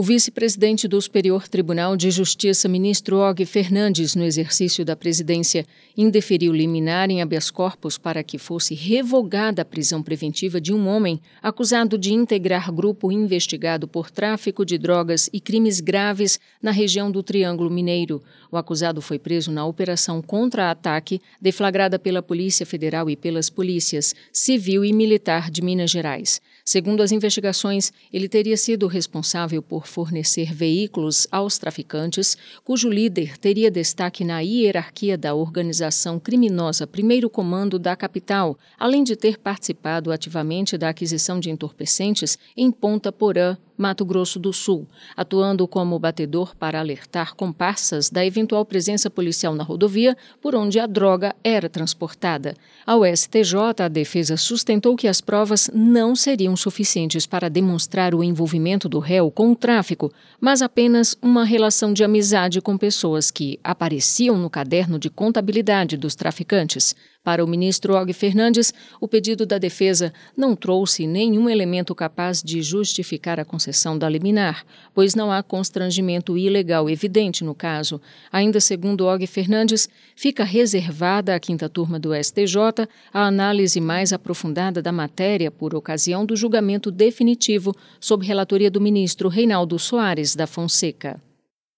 O vice-presidente do Superior Tribunal de Justiça, ministro Og Fernandes, no exercício da presidência, indeferiu liminar em habeas corpus para que fosse revogada a prisão preventiva de um homem acusado de integrar grupo investigado por tráfico de drogas e crimes graves na região do Triângulo Mineiro. O acusado foi preso na operação contra-ataque deflagrada pela Polícia Federal e pelas polícias civil e militar de Minas Gerais. Segundo as investigações, ele teria sido responsável por fornecer veículos aos traficantes, cujo líder teria destaque na hierarquia da organização criminosa Primeiro Comando da capital, além de ter participado ativamente da aquisição de entorpecentes em Ponta Porã, Mato Grosso do Sul, atuando como batedor para alertar comparsas da eventual presença policial na rodovia por onde a droga era transportada. Ao STJ, a defesa sustentou que as provas não seriam suficientes para demonstrar o envolvimento do réu com o tráfico, mas apenas uma relação de amizade com pessoas que apareciam no caderno de contabilidade dos traficantes. Para o ministro Og Fernandes, o pedido da defesa não trouxe nenhum elemento capaz de justificar a concessão da liminar, pois não há constrangimento ilegal evidente no caso. Ainda segundo Og Fernandes, fica reservada à quinta turma do STJ a análise mais aprofundada da matéria por ocasião do julgamento definitivo sob relatoria do ministro Reinaldo Soares da Fonseca.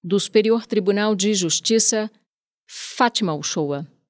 Do Superior Tribunal de Justiça, Fátima Uchoa.